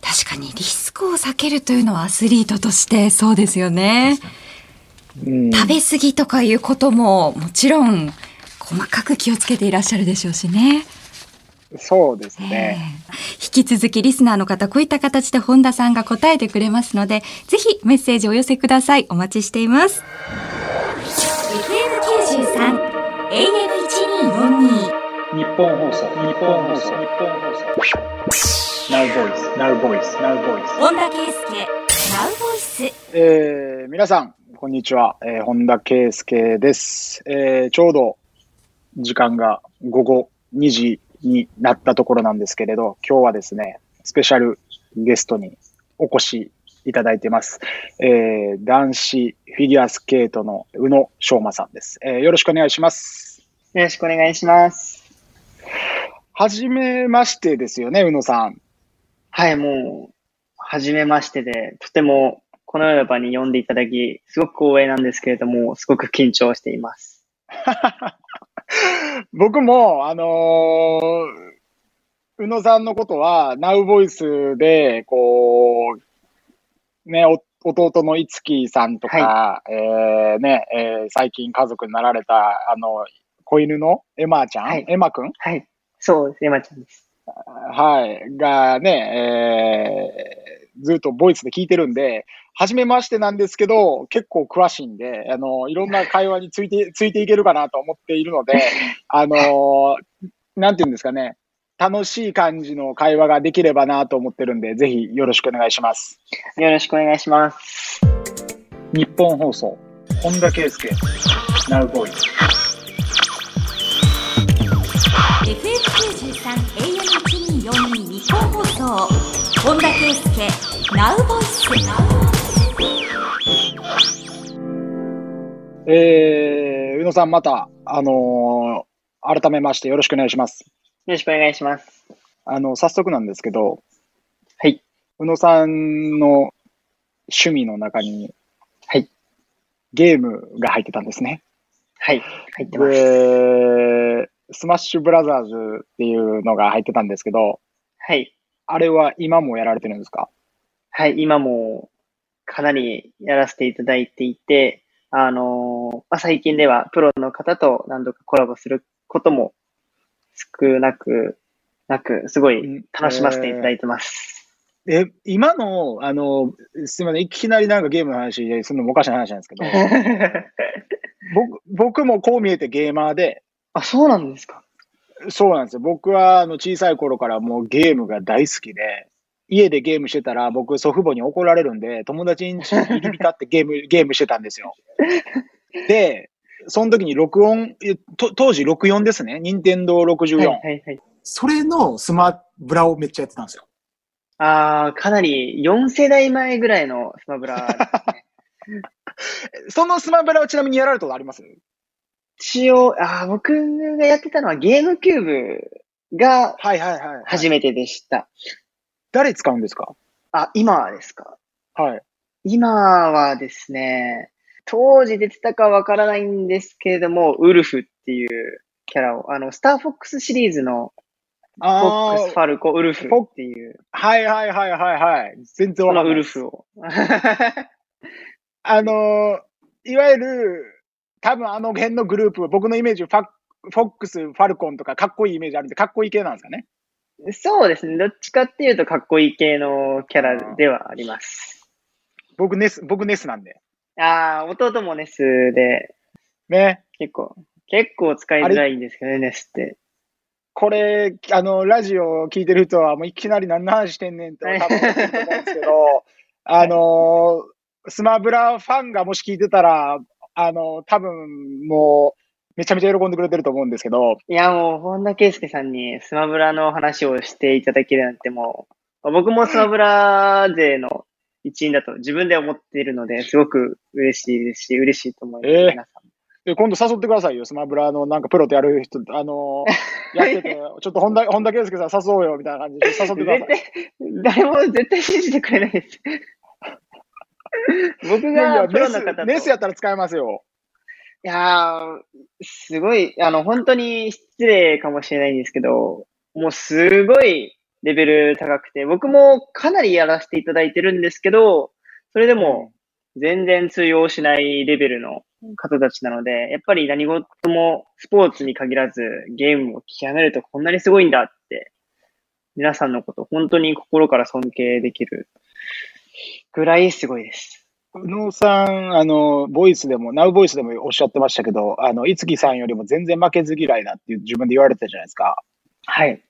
確かにリスクを避けるというのはアスリートとしてそうですよね。うん、食べ過ぎとかいうことももちろん細かく気をつけていらっしゃるでしょうしね。そうですええね。引き続きリスナーの方こういった形で本田さんが答えてくれますのでぜひメッセージお寄せくださいお待ちしています FM93 AM1242 日本放送、日本放送、日本放送。Now Voice, Now Voice, Now Voice。本田圭佑 Now ボイスえー、皆さん、こんにちは。えー、本田圭佑です。えー、ちょうど時間が午後2時になったところなんですけれど、今日はですね、スペシャルゲストにお越しいただいてます。えー、男子フィギュアスケートの宇野昌磨さんです。えー、よろしくお願いします。よろしくお願いします。はじめましてですよね、宇野さん。はい、もう、はじめましてで、とてもこのような場に呼んでいただき、すごく光栄なんですけれども、すごく緊張しています。僕も、あのー宇野さんのことは、ナウボイスで、こう、ね、お弟のいつきさんとか、えーね、えー最近家族になられた、あの、子犬のエマちゃん、はい。エマくん？はい。そうです、エマちゃんです。はい、がね、えーずっとボイスで聞いてるんで、初めましてなんですけど、結構詳しいんで、あの、いろんな会話について、ついていけるかなと思っているので、あの、なんていうんですかね、楽しい感じの会話ができればなと思ってるんで、ぜひよろしくお願いします。よろしくお願いします。日本放送、本田圭佑、ナウボイス。FM93 AM1242 日本放送本田圭佑 Now ボイスえー、宇野さんまた、あのー改めましてよろしくお願いします。よろしくお願いします。あの、早速なんですけど、はい。宇野さんの趣味の中に、はい。ゲームが入ってたんですね。はい。入ってます。で、スマッシュブラザーズっていうのが入ってたんですけど、はい。あれは今もやられてるんですか？はい。今もかなりやらせていただいていて、あのーまあ、最近ではプロの方と何度かコラボすることも少なく、なく、すごい楽しませていただいてます。え、今の、あの、すみません、いきなりなんかゲームの話でするのもおかしな話なんですけど、僕僕もこう見えてゲーマーで、あ、そうなんですか。そうなんですよ。僕はあの小さい頃からもうゲームが大好きで、家でゲームしてたら、僕祖父母に怒られるんで、友達に入り浸ってゲーム、ゲームしてたんですよ。で、その時に録音、当時64ですね。任天堂64。はいはいはい。それのスマブラをめっちゃやってたんですよ。ああ、かなり4世代前ぐらいのスマブラですね。そのスマブラをちなみにやられたことあります？一応、ああ、僕がやってたのはゲームキューブがはいはいはい。初めてでした。誰使うんですか？あ、今はですか？はい。今はですね、当時出てたかわからないんですけれども、ウルフっていうキャラを、あの、スターフォックスシリーズのフォックス、ファルコ、ウルフっていう、はいはいはいはいはい。全然わかんない。ルフを。あのーいわゆる、多分あの辺のグループ、僕のイメージ、ファフォックス、ファルコンとかかっこいいイメージあるんで、かっこいい系なんですかね。そうですね。どっちかっていうとかっこいい系のキャラではあります。僕ネス、僕ネスなんで。ああ、弟もネスで、ね。結構、結構使いづらいんですけどね、ネスって。これ、あの、ラジオ聞いてる人は、もういきなり何の話してんねんって多分思うんですけど、あのースマブラファンがもし聞いてたら、あのー多分もう、めちゃめちゃ喜んでくれてると思うんですけど、いや、もう、本田圭佑さんにスマブラの話をしていただけるなんてもう、僕もスマブラ勢の一員だと自分で思っているので、すごく嬉しいですし、嬉しいと思います。ええ皆さん。で今度誘ってくださいよ、スマブラのなんかプロとやる人、あのー やってて、ちょっと本田、本田圭佑さん誘おうよみたいな感じで誘ってください。誰も絶対信じてくれないです。僕がプロの方と。ネスやったら使えますよ。いやー、すごい、あの、本当に失礼かもしれないんですけど、もうすごいレベル高くて、僕もかなりやらせていただいてるんですけど、それでも全然通用しないレベルの方たちなので、やっぱり何事もスポーツに限らずゲームを極めるとこんなにすごいんだって、皆さんのこと本当に心から尊敬できるぐらいすごいです。宇野さん、あの、ボイスでも、ナウボイスでもおっしゃってましたけど、あの、いつきさんよりも全然負けず嫌いだっていう自分で言われてたじゃないですか。はい。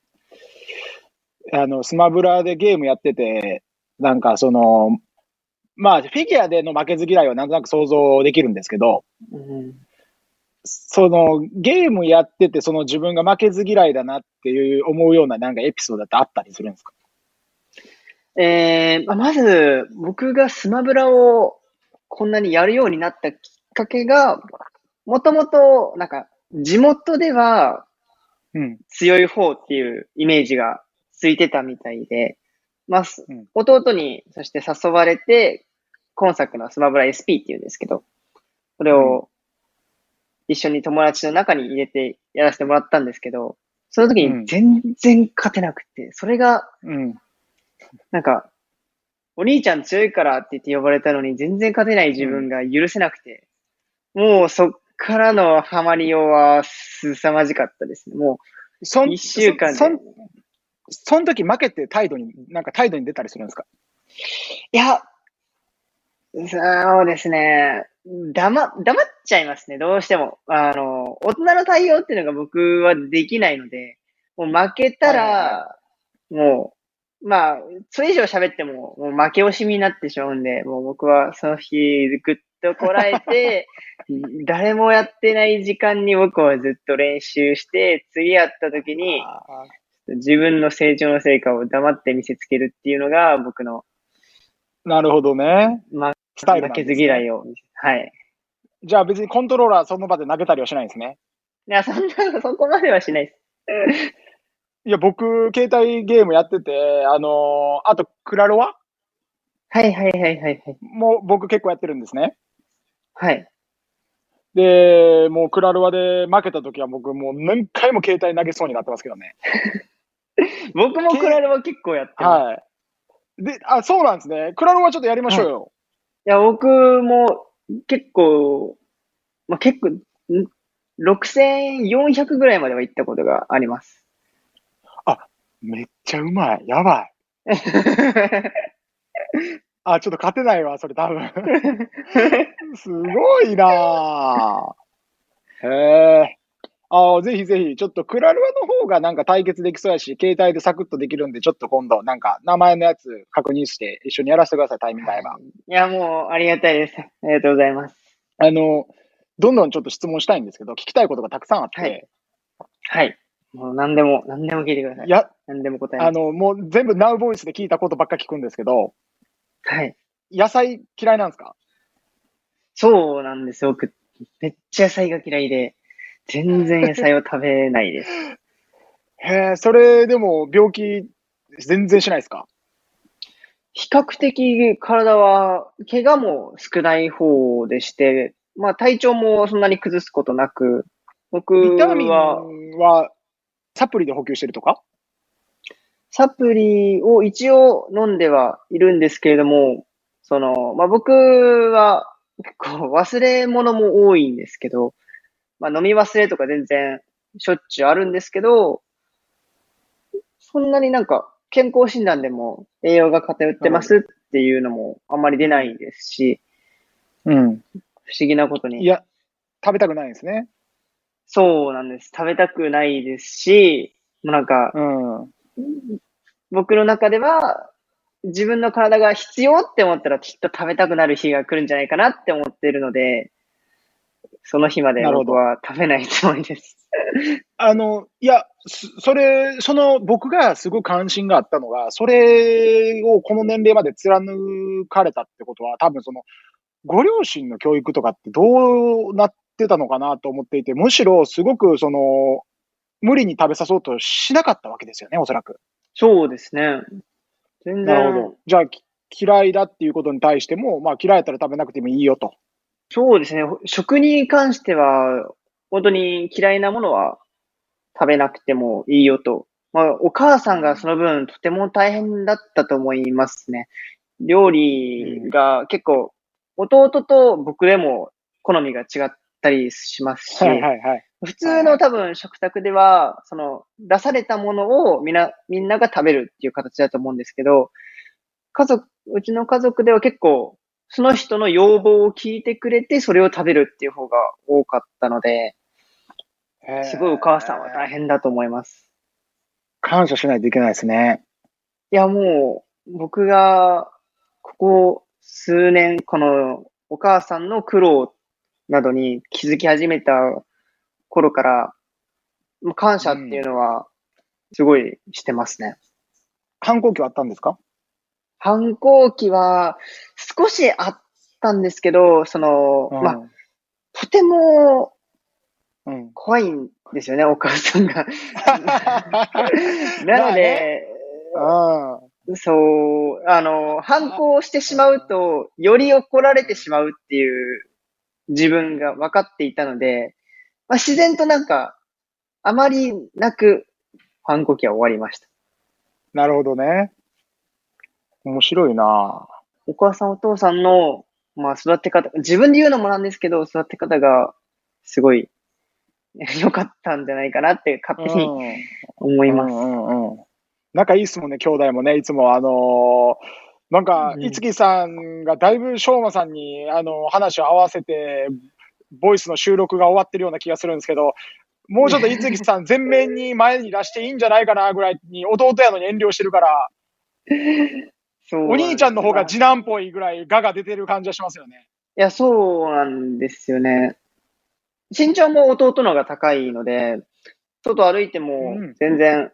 あの、スマブラでゲームやってて、なんかその、まあ、フィギュアでの負けず嫌いはなんとなく想像できるんですけど、うんその、ゲームやってて、その自分が負けず嫌いだなっていう思うようななんかエピソードってあったりするんですか？えーまあまず、僕がスマブラをこんなにやるようになったきっかけが、もともと、なんか、地元ではうん。強い方っていうイメージがついてたみたいで、まあ、すうん弟にそして誘われて、今作のスマブラ SP っていうんですけど、それを一緒に友達の中に入れてやらせてもらったんですけど、その時うんに全然勝てなくて、それがうん。なんか、お兄ちゃん強いからって言って呼ばれたのに全然勝てない自分が許せなくて、もうそっからのハマりようは凄まじかったですね。もそん一週間でそそんその時負けて態度に、なんか態度に出たりするんですか？う、いや、そうですね。黙、黙っちゃいますね。どうしても。あの、大人の対応っていうのが僕はできないので、もう負けたら、もう、まあ、それ以上喋っても、もう負け惜しみになってしまうんで、もう僕はその日ぐっとこらえて、誰もやってない時間に僕はずっと練習して、次やった時に、自分の成長の成果を黙って見せつけるっていうのが僕の、なるほどね。ま、スタイルな負けず嫌いを。はい。じゃあ別にコントローラーその場で投げたりはしないんですね。いや、そんな、そこまではしないです。いや、僕、携帯ゲームやってて、あのーあと、クラロワ？はいはいはいはいはい。もう僕結構やってるんですね。はい。で、もうクラロワで負けた時は僕もう何回も携帯投げそうになってますけどね。僕もクラロワ結構やってます。はい。で、あ、そうなんですね。クラロワちょっとやりましょうよ。いや、僕も結構、まあ、結構、ん？6400ぐらいまでは行ったことがあります。めっちゃうまい。やばい。あ、ちょっと勝てないわ、それ多分。すごいなぁ。へえ。あぜひぜひ、ちょっとクラロワの方がなんか対決できそうやし、携帯でサクッとできるんで、ちょっと今度、なんか名前のやつ確認して一緒にやらせてください、タイミング合えば。いや、もう、ありがたいです。ありがとうございます。あの、どんどんちょっと質問したいんですけど、聞きたいことがたくさんあって、はいはい。もう何でも、何でも聞いてください。いや、何でも答えます。あの、もう全部 Now ボイスで聞いたことばっか聞くんですけど、はい。野菜嫌いなんですか？そうなんですよ。僕、めっちゃ野菜が嫌いで、全然野菜を食べないです。へえ、それでも病気全然しないですか？比較的体は、怪我も少ない方でして、まあ体調もそんなに崩すことなく、僕ビタミンははサプリで補給してるとか？サプリを一応飲んではいるんですけれども、その、まあ僕は結構忘れ物も多いんですけど、まあ飲み忘れとか全然しょっちゅうあるんですけど、そんなになんか健康診断でも栄養が偏ってますっていうのもあんまり出ないですし、うん。不思議なことに。いや、食べたくないんですね。そうなんです。食べたくないですし、もうなんか、うん。僕の中では、自分の体が必要って思ったらきっと食べたくなる日が来るんじゃないかなって思ってるので、その日まで僕は食べないつもりです。あの、いや、そそれ、その、僕がすごく関心があったのが、それをこの年齢まで貫かれたってことは、多分その、ご両親の教育とかってどうなってたのかなと思っていて、むしろすごくその、無理に食べさそうとしなかったわけですよね、おそらく。そうですね。全然なるほど。、じゃあ、き嫌いだっていうことに対しても、まあ嫌いやったら食べなくてもいいよと。そうですね。食に関しては、本当に嫌いなものは食べなくてもいいよと。まあ、お母さんがその分とても大変だったと思いますね。料理が結構、弟と僕でも好みが違ったりしますし、はいはいはい。普通の多分食卓では、その出されたものをみんな、みんなが食べるっていう形だと思うんですけど、家族、うちの家族では結構、その人の要望を聞いてくれて、それを食べるっていう方が多かったので、すごいお母さんは大変だと思います。感謝しないといけないですね。いや、もう、僕が、ここ数年、このお母さんの苦労などに気づき始めた頃から、感謝っていうのは、すごいしてますね。反抗期はあったんですか？反抗期は少しあったんですけど、その、まあ、とてもうん。怖いんですよね、お母さんが。なので、うん。そう、あの、反抗してしまうと、より怒られてしまうっていう自分が分かっていたので、まあ、自然となんか、あまりなく反抗期は終わりました。なるほどね。面白いなお母さんお父さんの、まあ、育て方、自分で言うのもなんですけど、育て方がすごい 良かったんじゃないかなって勝手に思います。うんうんうん。仲いいっすもんね、兄弟もね、いつもあのーなんか、うんいつきさんがだいぶしょうまさんに、あの話を合わせて、ボイスの収録が終わってるような気がするんですけど、もうちょっといつきさん全面に前に出していいんじゃないかなぐらいに、弟やのに遠慮してるから、お兄ちゃんの方が次男っぽいぐらいガが出てる感じがしますよね。いや、そうなんですよね。身長も弟の方が高いので、外歩いてもうん全然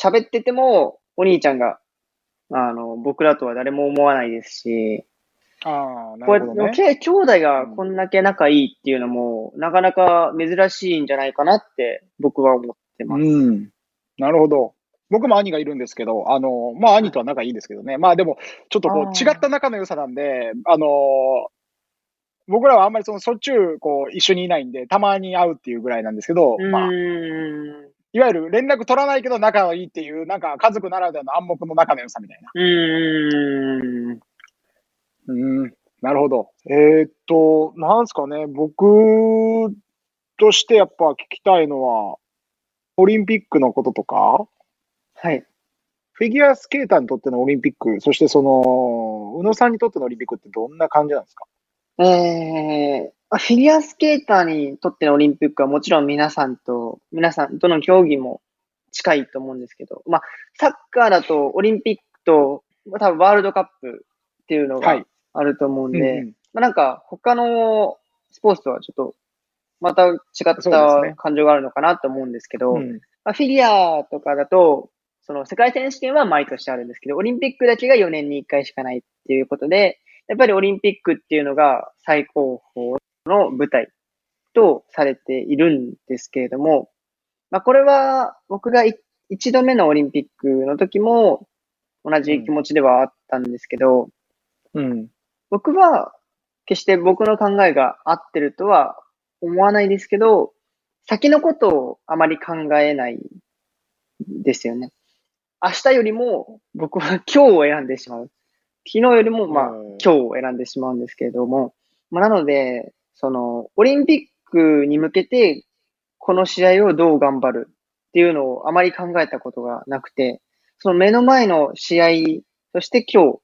喋っててもお兄ちゃんが、あの、僕らとは誰も思わないですし、ああ、なるほどね。兄弟がこんだけ仲いいっていうのも、なかなか珍しいんじゃないかなって僕は思ってます。うん。なるほど。僕も兄がいるんですけど、あの、まあ兄とは仲いいですけどね。まあでも、ちょっとこう違った仲の良さなんで、あの、僕らはあんまりそのしょっちゅうこう一緒にいないんで、たまに会うっていうぐらいなんですけど。まあ、いわゆる連絡取らないけど仲がいいっていう、なんか家族ならではの暗黙の仲の良さみたいな。うーん。うん。なるほど。えーっと、なんすかね、僕としてやっぱ聞きたいのは、オリンピックのこととか、はい。フィギュアスケーターにとってのオリンピック、そしてその、宇野さんにとってのオリンピックってどんな感じなんですか？えー、あフィギュアスケーターにとってのオリンピックはもちろん皆さんと、皆さんとの競技も近いと思うんですけど、まあ、サッカーだとオリンピックと、まあ多分ワールドカップっていうのがはい。あると思うんで、うんうんまあ、なんか他のスポーツとはちょっと、また違った感情があるのかなと思うんですけど、うん。まあ、フィギュアとかだと、その世界選手権は毎年あるんですけど、オリンピックだけが4年に1回しかないっていうことで、やっぱりオリンピックっていうのが最高峰の舞台とされているんですけれども、まあこれは僕がい一度目のオリンピックの時も同じ気持ちではあったんですけど、うん。僕は決して僕の考えが合ってるとは思わないですけど、先のことをあまり考えないですよね。明日よりも僕は今日を選んでしまう。昨日よりもまあうん今日を選んでしまうんですけれども、まあ、なので、そのオリンピックに向けてこの試合をどう頑張るっていうのをあまり考えたことがなくて、その目の前の試合、そして今日、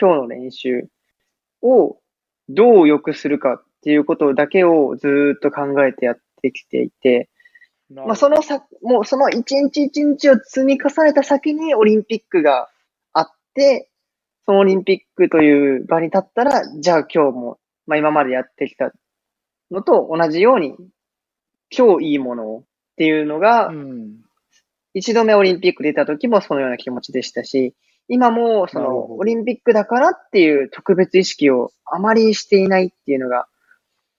今日の練習をどう良くするかっていうことだけをずーっと考えてやってきていて、まあそのさ、もうその一日一日を積み重ねた先にオリンピックがあって、そのオリンピックという場に立ったら、じゃあ今日も、まあ今までやってきたのと同じように、今日いいものをっていうのが、うん。一度目オリンピック出た時もそのような気持ちでしたし、今もそのオリンピックだからっていう特別意識をあまりしていないっていうのが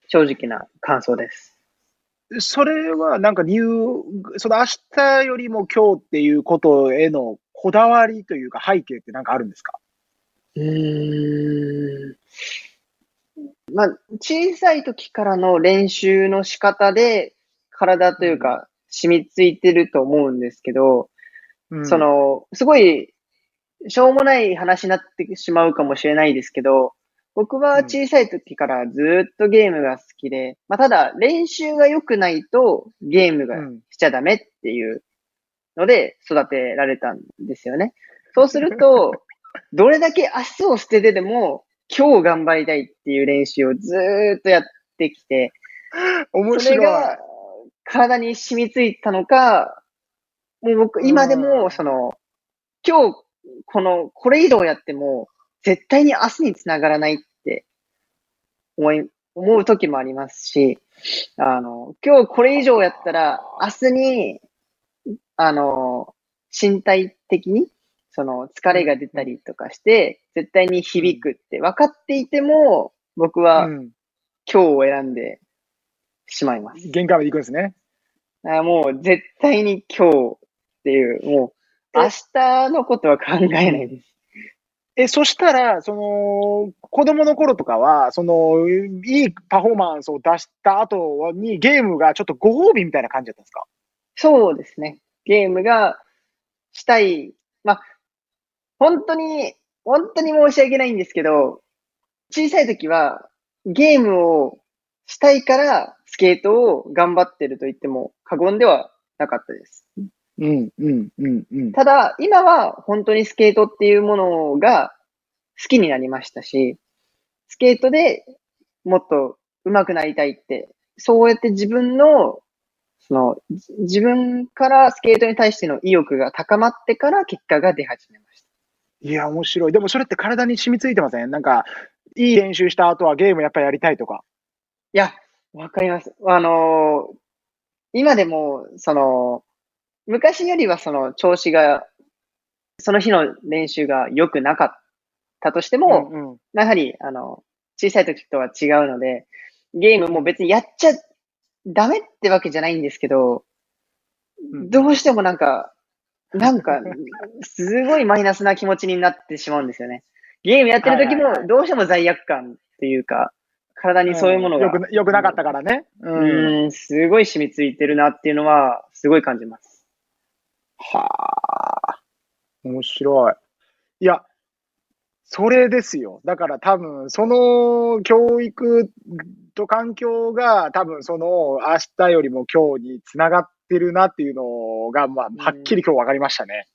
正直な感想です。それはなんか理由、その明日よりも今日っていうことへのこだわりというか背景ってなんかあるんですか？うーん。まあ、小さい時からの練習の仕方で体というか染みついてると思うんですけど、そ、の、すごい、しょうもない話になってしまうかもしれないですけど、僕は小さい時からずーっとゲームが好きで、まあ、ただ練習が良くないとゲームがうんしちゃダメっていうので育てられたんですよね。そうすると、どれだけ明日を捨ててでも今日頑張りたいっていう練習をずーっとやってきて、面白い。それが体に染みついたのか、もう僕、今でも、その、今日、この、これ以上やっても、絶対に明日につながらないって思い、思う時もありますし、あの、今日これ以上やったら、明日に、あの、身体的に、その、疲れが出たりとかして、絶対に響くって分かっていても、僕はうん今日を選んでしまいます。限界まで行くんですね。あもう絶対に今日っていう、もう明日のことは考えないです。え、そしたら、その、子供の頃とかは、その、いいパフォーマンスを出した後にゲームがちょっとご褒美みたいな感じだったんですか？そうですね。ゲームがしたい。まあ、本当に、本当に申し訳ないんですけど、小さい時はゲームをしたいからスケートを頑張ってると言っても過言ではなかったです。うん、うん、うん、うん。ただ、今は本当にスケートっていうものが好きになりましたし、スケートでもっと上手くなりたいって、そうやって自分の、その、じ自分からスケートに対しての意欲が高まってから結果が出始めました。いや、面白い。でもそれって体に染みついてません？なんか、いい練習した後はゲームやっぱりやりたいとか。いや、わかります。あのー今でも、その、昔よりはその調子が、その日の練習が良くなかったとしても、うん、うん。やはり、あの、小さい時とは違うので、ゲームも別にやっちゃダメってわけじゃないんですけど、うんどうしてもなんか、なんか、すごいマイナスな気持ちになってしまうんですよね。ゲームやってる時もどうしても罪悪感っていうか、体にそういうものが、よく、よくなかったからね。う。ん、すごい染みついてるなっていうのは、すごい感じます。はあ。面白い。いや、それですよ。だから多分、その教育と環境が多分その明日よりも今日につながってるなっていうのが、まあ、はっきり今日分かりましたね。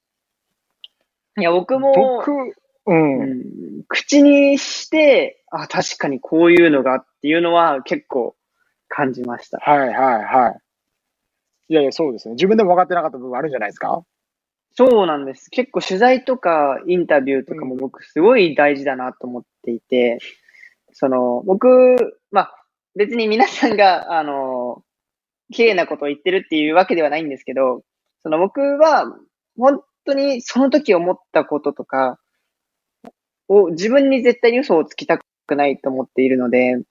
いや、僕も、僕、うん。うん口にして、あ、確かにこういうのがっていうのは結構感じました。はいはいはい。いやいや、そうですね。自分でも分かってなかった部分あるんじゃないですか？そうなんです。結構取材とかインタビューとかも僕すごい大事だなと思っていて、その、僕、まあ、別に皆さんが、あの、綺麗なことを言ってるっていうわけではないんですけど、その僕は、本当にその時思ったこととか、を自分に絶対に嘘をつきたくないと思っているので、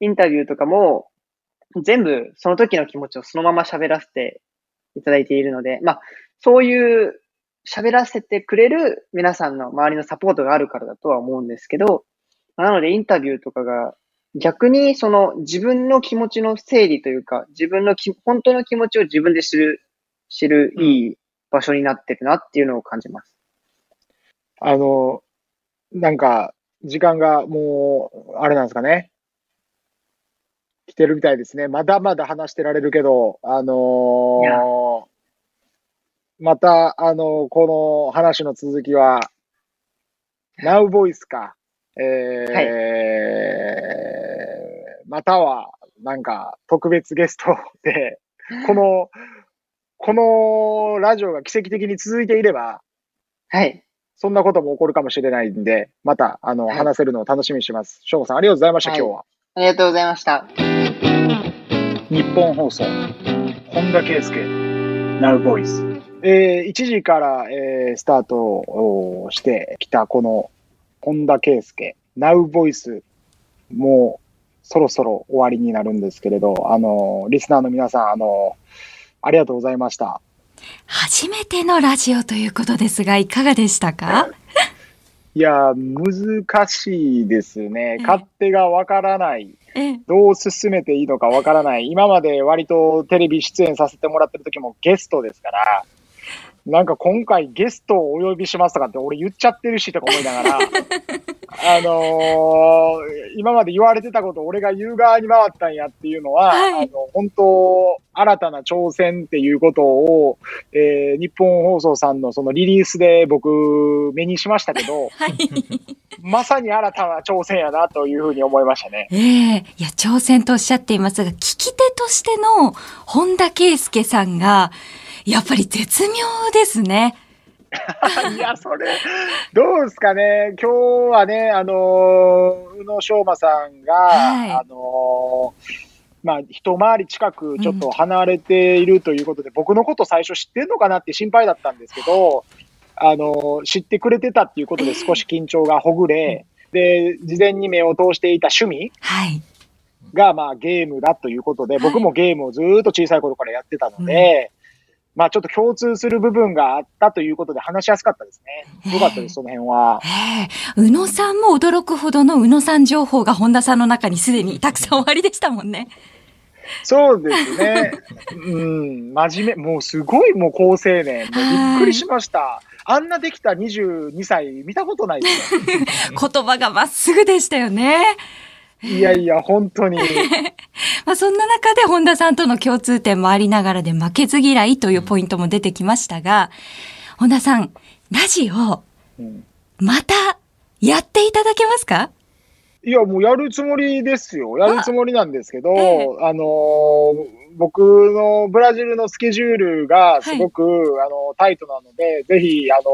インタビューとかも全部その時の気持ちをそのまま喋らせていただいているので、まあ、そういう喋らせてくれる皆さんの周りのサポートがあるからだとは思うんですけど、なのでインタビューとかが逆にその自分の気持ちの整理というか、自分のき本当の気持ちを自分で知る、知るいい場所になってるなっていうのを感じます。あの、なんか、時間がもう、あれなんですかね。来てるみたいですね。まだまだ話してられるけど、あのーまた、あのこの話の続きは、Now Voice か、えーまたは、なんか、特別ゲストで、この、このラジオが奇跡的に続いていれば、はい。そんなことも起こるかもしれないんで、また、あの、はい話せるのを楽しみにしてます。翔吾さん、ありがとうございました、はい今日は。ありがとうございました。日本放送、本田圭佑、Now Voice。えー、1時から、えースタートをしてきたこの本田圭佑、Now Voice、もうそろそろ終わりになるんですけれど、あの、リスナーの皆さん、あの、ありがとうございました。初めてのラジオということですが、いかがでしたか？いやー、難しいですね。え勝手がわからない。ええどう進めていいのかわからない。今まで割とテレビ出演させてもらってる時もゲストですから、なんか今回ゲストをお呼びしますとかって俺言っちゃってるしとか思いながら、あのー今まで言われてたことを俺が言う側に回ったんやっていうのは、はいあの、本当、新たな挑戦っていうことを、えー日本放送さんのそのリリースで僕目にしましたけど、はい。まさに新たな挑戦やなというふうに思いましたね。ええいや、挑戦とおっしゃっていますが、聞き手としての本田圭佑さんが、やっぱり絶妙ですね。いや、それ、どうですかね。今日はね、あのー宇野昌磨さんが、はい。あのーまあ、一回り近くちょっと離れているということで、僕のこと最初知ってんのかなって心配だったんですけど、あのー知ってくれてたっていうことで少し緊張がほぐれ、で、事前に目を通していた趣味はい。が、まあ、ゲームだということで、はい。僕もゲームをずーっと小さい頃からやってたので、まあ、ちょっと共通する部分があったということで話しやすかったですね。よかったです、その辺は。ええ宇野さんも驚くほどの宇野さん情報が本田さんの中にすでにたくさんおありでしたもんね。そうですね。うん、真面目、もうすごいもう高青年。もうびっくりしました。あんなできた22歳見たことないですよ。言葉がまっすぐでしたよね。いやいや、本当に。まあ、そんな中で本田さんとの共通点もありながらで負けず嫌いというポイントも出てきましたが、本田さん、ラジオ、うんまたやっていただけますか？いや、もうやるつもりですよ。やるつもりなんですけど、ええあのー僕のブラジルのスケジュールがすごく、あのタイトなので、ぜひ、あのー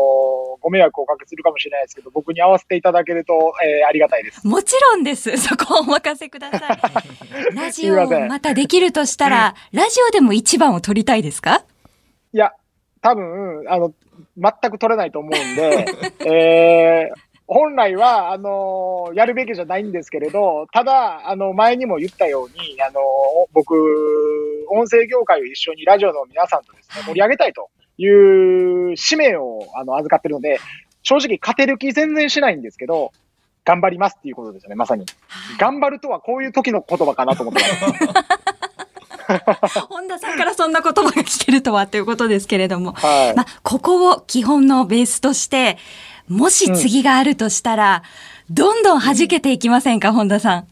ご迷惑をおかけするかもしれないですけど、僕に合わせていただけると、えーありがたいです。もちろんです。そこはお任せください。ラジオまたできるとしたら、ラジオでも一番を取りたいですか？いや、多分、あの、全く取れないと思うんで、えー本来は、あのやるべきじゃないんですけれど、ただ、あの、前にも言ったように、あの僕、音声業界を一緒にラジオの皆さんとですね、盛り上げたいという使命を、あの、預かってるので、正直勝てる気全然しないんですけど、頑張りますっていうことですよね、まさに。頑張るとはこういう時の言葉かなと思ってます。本田さんからそんな言葉が聞けるとはということですけれども。はい。まあ、ここを基本のベースとして、もし次があるとしたら、どんどん弾けていきませんか、本田さん。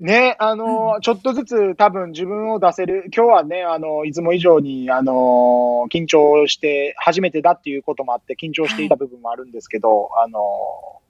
ね、あの、ちょっとずつ多分自分を出せる、今日はね、あの、いつも以上に、あの、緊張して、初めてだっていうこともあって、緊張していた部分もあるんですけど、あの、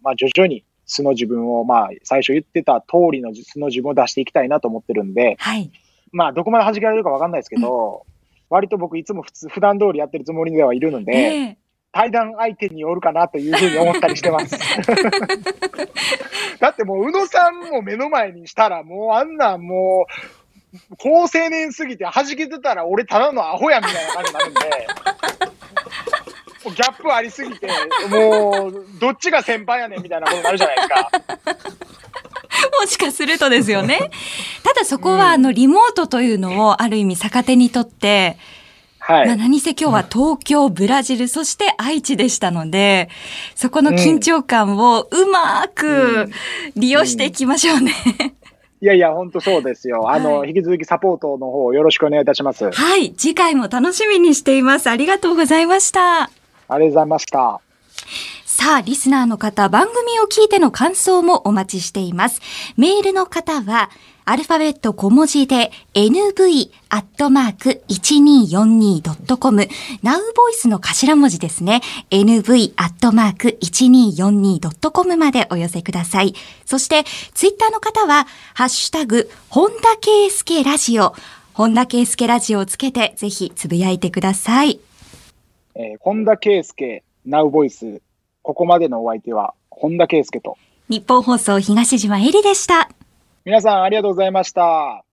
まあ、徐々に素の自分を、まあ、最初言ってた通りの素の自分を出していきたいなと思ってるんで、はい。まあ、どこまで弾けられるかわかんないですけど、割と僕いつも普通、普段通りやってるつもりではいるので、ええ対談相手によるかなというふうに思ったりしてます。だってもう、宇野さんも目の前にしたら、もうあんなんもう、高青年すぎて弾けてたら俺ただのアホやみたいな感じになるんで、ギャップありすぎて、もう、どっちが先輩やねんみたいなことになるじゃないですか。もしかするとですよね。ただそこは、あの、リモートというのをある意味逆手にとって、はい。まあ何せ今日は東京、ブラジル、そして愛知でしたので、そこの緊張感をうまく利用していきましょうね。いやいや、本当そうですよ。あの、はい引き続きサポートの方よろしくお願いいたします。ありはい、次回も楽しみにしています。ありがとうございました。がとうございました。さあ、リスナーの方、番組を聞いての感想もお待ちしています。メールの方は、アルファベット小文字で nv.1242.com。ナウボイスの頭文字ですね。nv.1242.com までお寄せください。そして、ツイッターの方は、ハッシュタグ、本田圭介ラジオ。本田圭介ラジオをつけて、ぜひつぶやいてください。えー本田圭佑、ナウボイス。ここまでのお相手は、本田圭佑と。日本放送東島えりでした。皆さんありがとうございました。